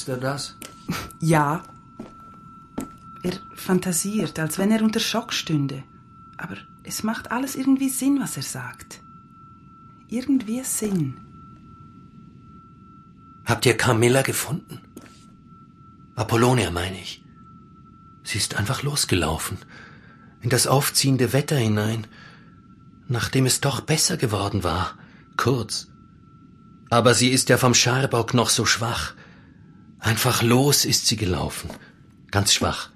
Ist er das? Ja. Er fantasiert, als wenn er unter Schock stünde. Aber es macht alles irgendwie Sinn, was er sagt. Irgendwie Sinn. Habt ihr Camilla gefunden? Apollonia meine ich. Sie ist einfach losgelaufen. In das aufziehende Wetter hinein. Nachdem es doch besser geworden war. Kurz. Aber sie ist ja vom Scharbock noch so schwach. Einfach los ist sie gelaufen. Ganz schwach.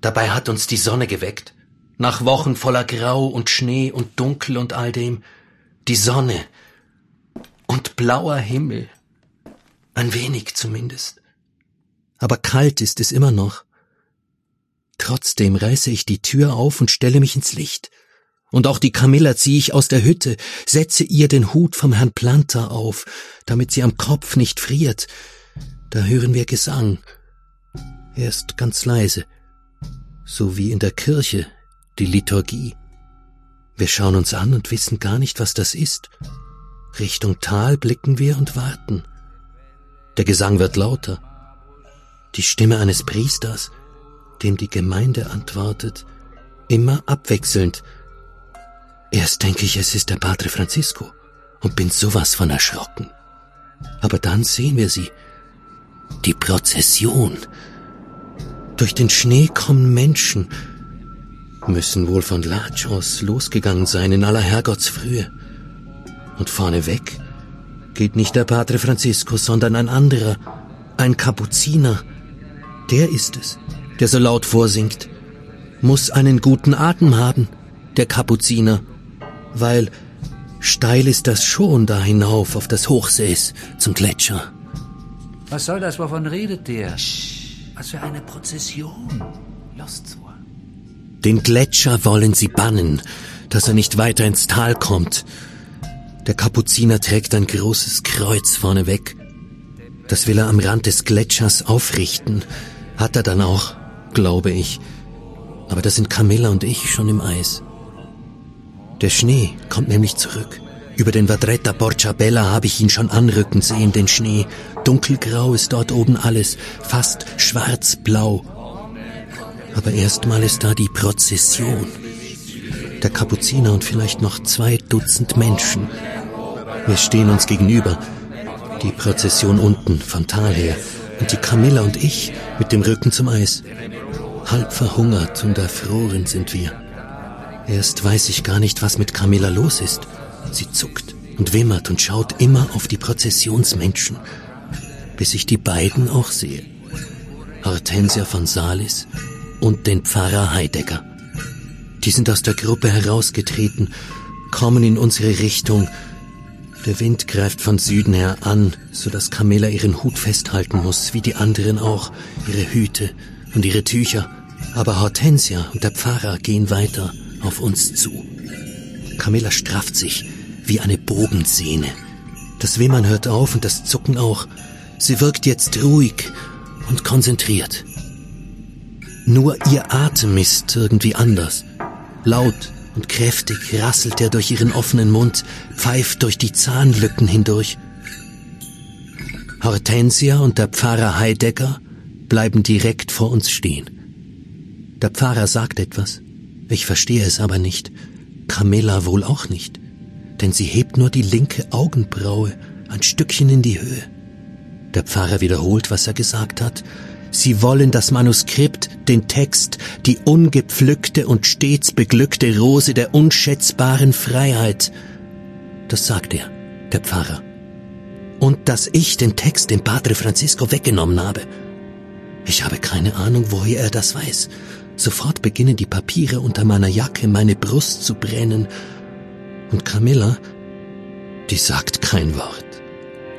Dabei hat uns die Sonne geweckt. Nach Wochen voller Grau und Schnee und Dunkel und all dem. Die Sonne. Und blauer Himmel. Ein wenig zumindest. Aber kalt ist es immer noch. Trotzdem reiße ich die Tür auf und stelle mich ins Licht. Und auch die Camilla ziehe ich aus der Hütte, setze ihr den Hut vom Herrn Planter auf, damit sie am Kopf nicht friert. Da hören wir Gesang. Er ist ganz leise, so wie in der Kirche, die Liturgie. Wir schauen uns an und wissen gar nicht, was das ist. Richtung Tal blicken wir und warten. Der Gesang wird lauter. Die Stimme eines Priesters, dem die Gemeinde antwortet, immer abwechselnd, Erst denke ich, es ist der Padre Francisco und bin sowas von erschrocken. Aber dann sehen wir sie. Die Prozession. Durch den Schnee kommen Menschen. Müssen wohl von Lachos losgegangen sein in aller Herrgottsfrühe. Und vorneweg geht nicht der Padre Francisco, sondern ein anderer, ein Kapuziner. Der ist es, der so laut vorsingt. Muss einen guten Atem haben, der Kapuziner weil steil ist das schon da hinauf auf das Hochsees zum Gletscher. Was soll das? Wovon redet der? Was für eine Prozession. Lust zu. Den Gletscher wollen sie bannen, dass er nicht weiter ins Tal kommt. Der Kapuziner trägt ein großes Kreuz vorneweg. Das will er am Rand des Gletschers aufrichten. Hat er dann auch, glaube ich. Aber da sind Camilla und ich schon im Eis. Der Schnee kommt nämlich zurück. Über den Vadretta Porchabella habe ich ihn schon anrücken sehen, den Schnee. Dunkelgrau ist dort oben alles, fast schwarzblau. Aber erstmal ist da die Prozession. Der Kapuziner und vielleicht noch zwei Dutzend Menschen. Wir stehen uns gegenüber. Die Prozession unten, vom Tal her. Und die Camilla und ich mit dem Rücken zum Eis. Halb verhungert und erfroren sind wir. Erst weiß ich gar nicht, was mit Camilla los ist. Sie zuckt und wimmert und schaut immer auf die Prozessionsmenschen, bis ich die beiden auch sehe. Hortensia von Salis und den Pfarrer Heidegger. Die sind aus der Gruppe herausgetreten, kommen in unsere Richtung. Der Wind greift von Süden her an, so dass Camilla ihren Hut festhalten muss, wie die anderen auch, ihre Hüte und ihre Tücher. Aber Hortensia und der Pfarrer gehen weiter auf uns zu. Camilla strafft sich wie eine Bogensehne. Das Wimmern hört auf und das Zucken auch. Sie wirkt jetzt ruhig und konzentriert. Nur ihr Atem ist irgendwie anders. Laut und kräftig rasselt er durch ihren offenen Mund, pfeift durch die Zahnlücken hindurch. Hortensia und der Pfarrer Heidegger bleiben direkt vor uns stehen. Der Pfarrer sagt etwas. Ich verstehe es aber nicht. Camilla wohl auch nicht. Denn sie hebt nur die linke Augenbraue ein Stückchen in die Höhe. Der Pfarrer wiederholt, was er gesagt hat. Sie wollen das Manuskript, den Text, die ungepflückte und stets beglückte Rose der unschätzbaren Freiheit. Das sagt er, der Pfarrer. Und dass ich den Text dem Padre Francisco weggenommen habe. Ich habe keine Ahnung, woher er das weiß. Sofort beginnen die Papiere unter meiner Jacke meine Brust zu brennen. Und Camilla, die sagt kein Wort,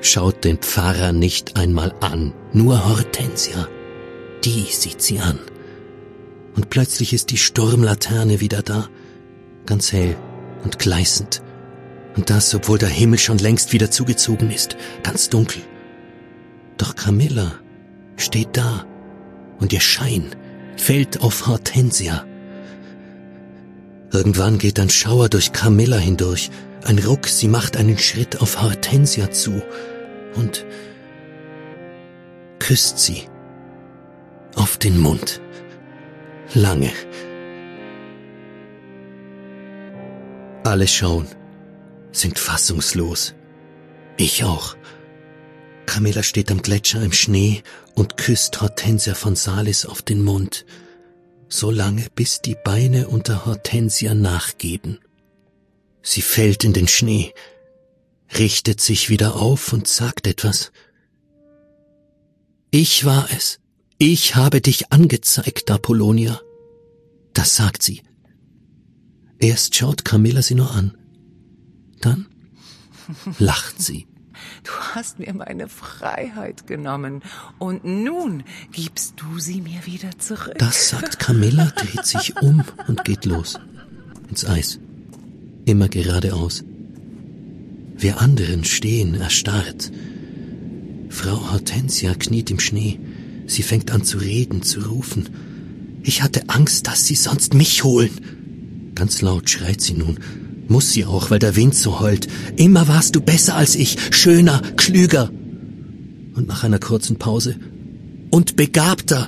schaut den Pfarrer nicht einmal an, nur Hortensia. Die sieht sie an. Und plötzlich ist die Sturmlaterne wieder da, ganz hell und gleißend. Und das, obwohl der Himmel schon längst wieder zugezogen ist, ganz dunkel. Doch Camilla steht da und ihr Schein fällt auf Hortensia. Irgendwann geht ein Schauer durch Camilla hindurch, ein Ruck, sie macht einen Schritt auf Hortensia zu und küsst sie. Auf den Mund. Lange. Alle schauen, sind fassungslos. Ich auch. Camilla steht am Gletscher im Schnee und küsst Hortensia von Salis auf den Mund, so lange bis die Beine unter Hortensia nachgeben. Sie fällt in den Schnee, richtet sich wieder auf und sagt etwas. Ich war es. Ich habe dich angezeigt, Apollonia. Das sagt sie. Erst schaut Camilla sie nur an. Dann lacht sie. Du hast mir meine Freiheit genommen und nun gibst du sie mir wieder zurück. Das sagt Camilla, dreht sich um und geht los. Ins Eis. Immer geradeaus. Wir anderen stehen erstarrt. Frau Hortensia kniet im Schnee. Sie fängt an zu reden, zu rufen. Ich hatte Angst, dass sie sonst mich holen. Ganz laut schreit sie nun. Muss sie auch, weil der Wind so heult. Immer warst du besser als ich, schöner, klüger. Und nach einer kurzen Pause. Und begabter.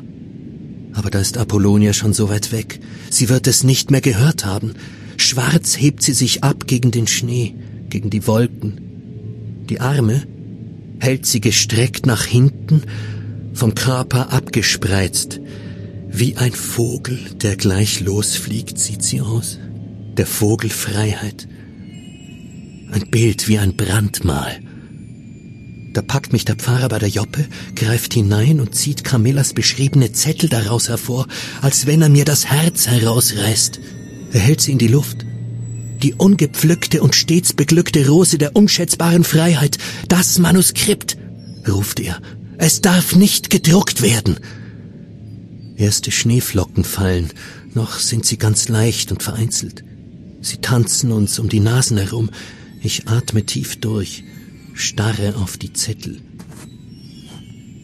Aber da ist Apollonia schon so weit weg. Sie wird es nicht mehr gehört haben. Schwarz hebt sie sich ab gegen den Schnee gegen die Wolken. Die Arme hält sie gestreckt nach hinten, vom Körper abgespreizt. Wie ein Vogel, der gleich losfliegt, sieht sie aus. Der Vogel Freiheit. Ein Bild wie ein Brandmal. Da packt mich der Pfarrer bei der Joppe, greift hinein und zieht Camillas beschriebene Zettel daraus hervor, als wenn er mir das Herz herausreißt. Er hält sie in die Luft die ungepflückte und stets beglückte Rose der unschätzbaren Freiheit, das Manuskript, ruft er. Es darf nicht gedruckt werden. Erste Schneeflocken fallen, noch sind sie ganz leicht und vereinzelt. Sie tanzen uns um die Nasen herum. Ich atme tief durch, starre auf die Zettel.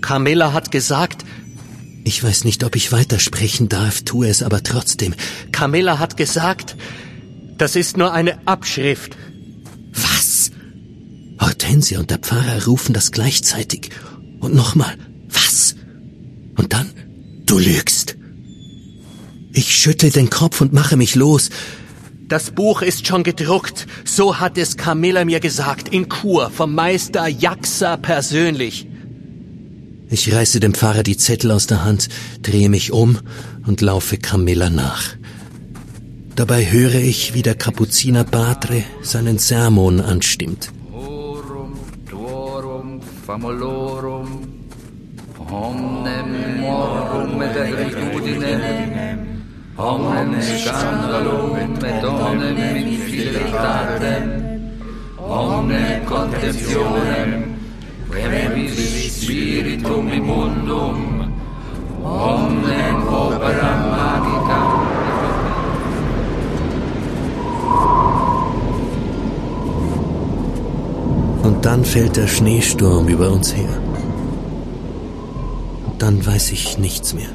Camilla hat gesagt, ich weiß nicht, ob ich weitersprechen darf, tue es aber trotzdem. Camilla hat gesagt, das ist nur eine Abschrift. Was? Hortensia und der Pfarrer rufen das gleichzeitig. Und nochmal, was? Und dann, du lügst. Ich schüttel den Kopf und mache mich los. Das Buch ist schon gedruckt. So hat es Camilla mir gesagt, in Chur, vom Meister Jaxa persönlich. Ich reiße dem Pfarrer die Zettel aus der Hand, drehe mich um und laufe Camilla nach. Dabei höre ich, wie der Kapuziner Patre seinen Sermon anstimmt. Horum, tuorum, famolorum, omnem morum omnem scandalum et omnem infidelitatem, omnem contemptionem, quemis spiritum immundum, omnem operam magicam, Und dann fällt der Schneesturm über uns her. Und dann weiß ich nichts mehr.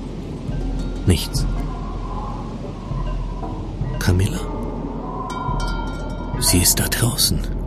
Nichts. Camilla. Sie ist da draußen.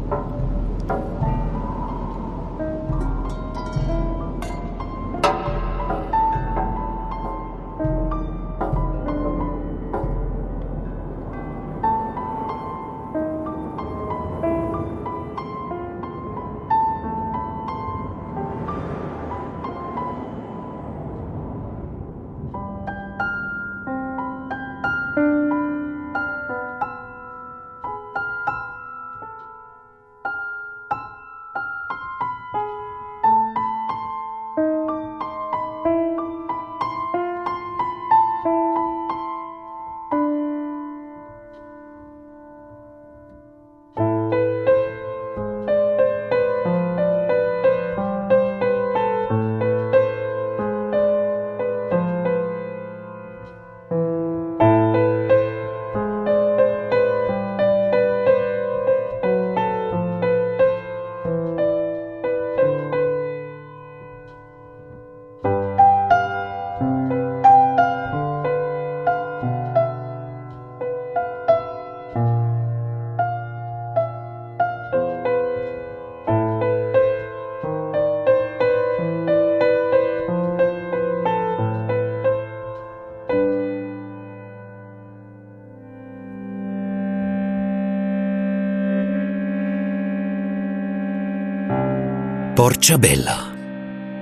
Porchabella.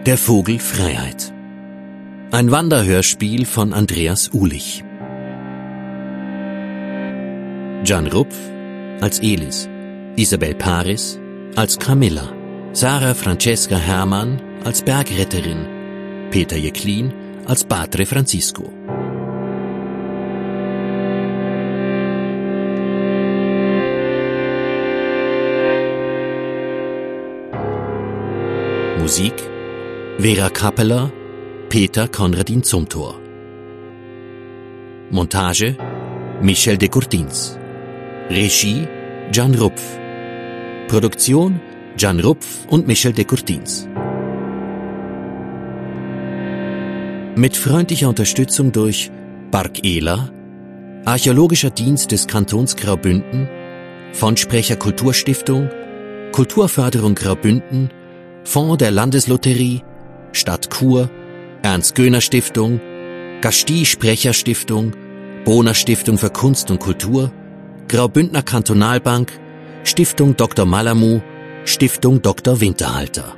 Der Vogel Freiheit. Ein Wanderhörspiel von Andreas Ulich. Jan Rupf als Elis, Isabel Paris als Camilla, Sarah Francesca Hermann als Bergretterin, Peter Jeklin als Patre Francisco. Musik Vera Kappeler, Peter Konradin Zumthor. Montage Michel de Courtins. Regie Gian Rupf. Produktion Gian Rupf und Michel de Courtins. Mit freundlicher Unterstützung durch Park Ela, Archäologischer Dienst des Kantons Graubünden, Fondsprecher Kulturstiftung, Kulturförderung Graubünden, Fonds der Landeslotterie, Stadt Chur, Ernst-Göhner-Stiftung, Gastie-Sprecher-Stiftung, Bohner Stiftung für Kunst und Kultur, Graubündner Kantonalbank, Stiftung Dr. Malamu, Stiftung Dr. Winterhalter.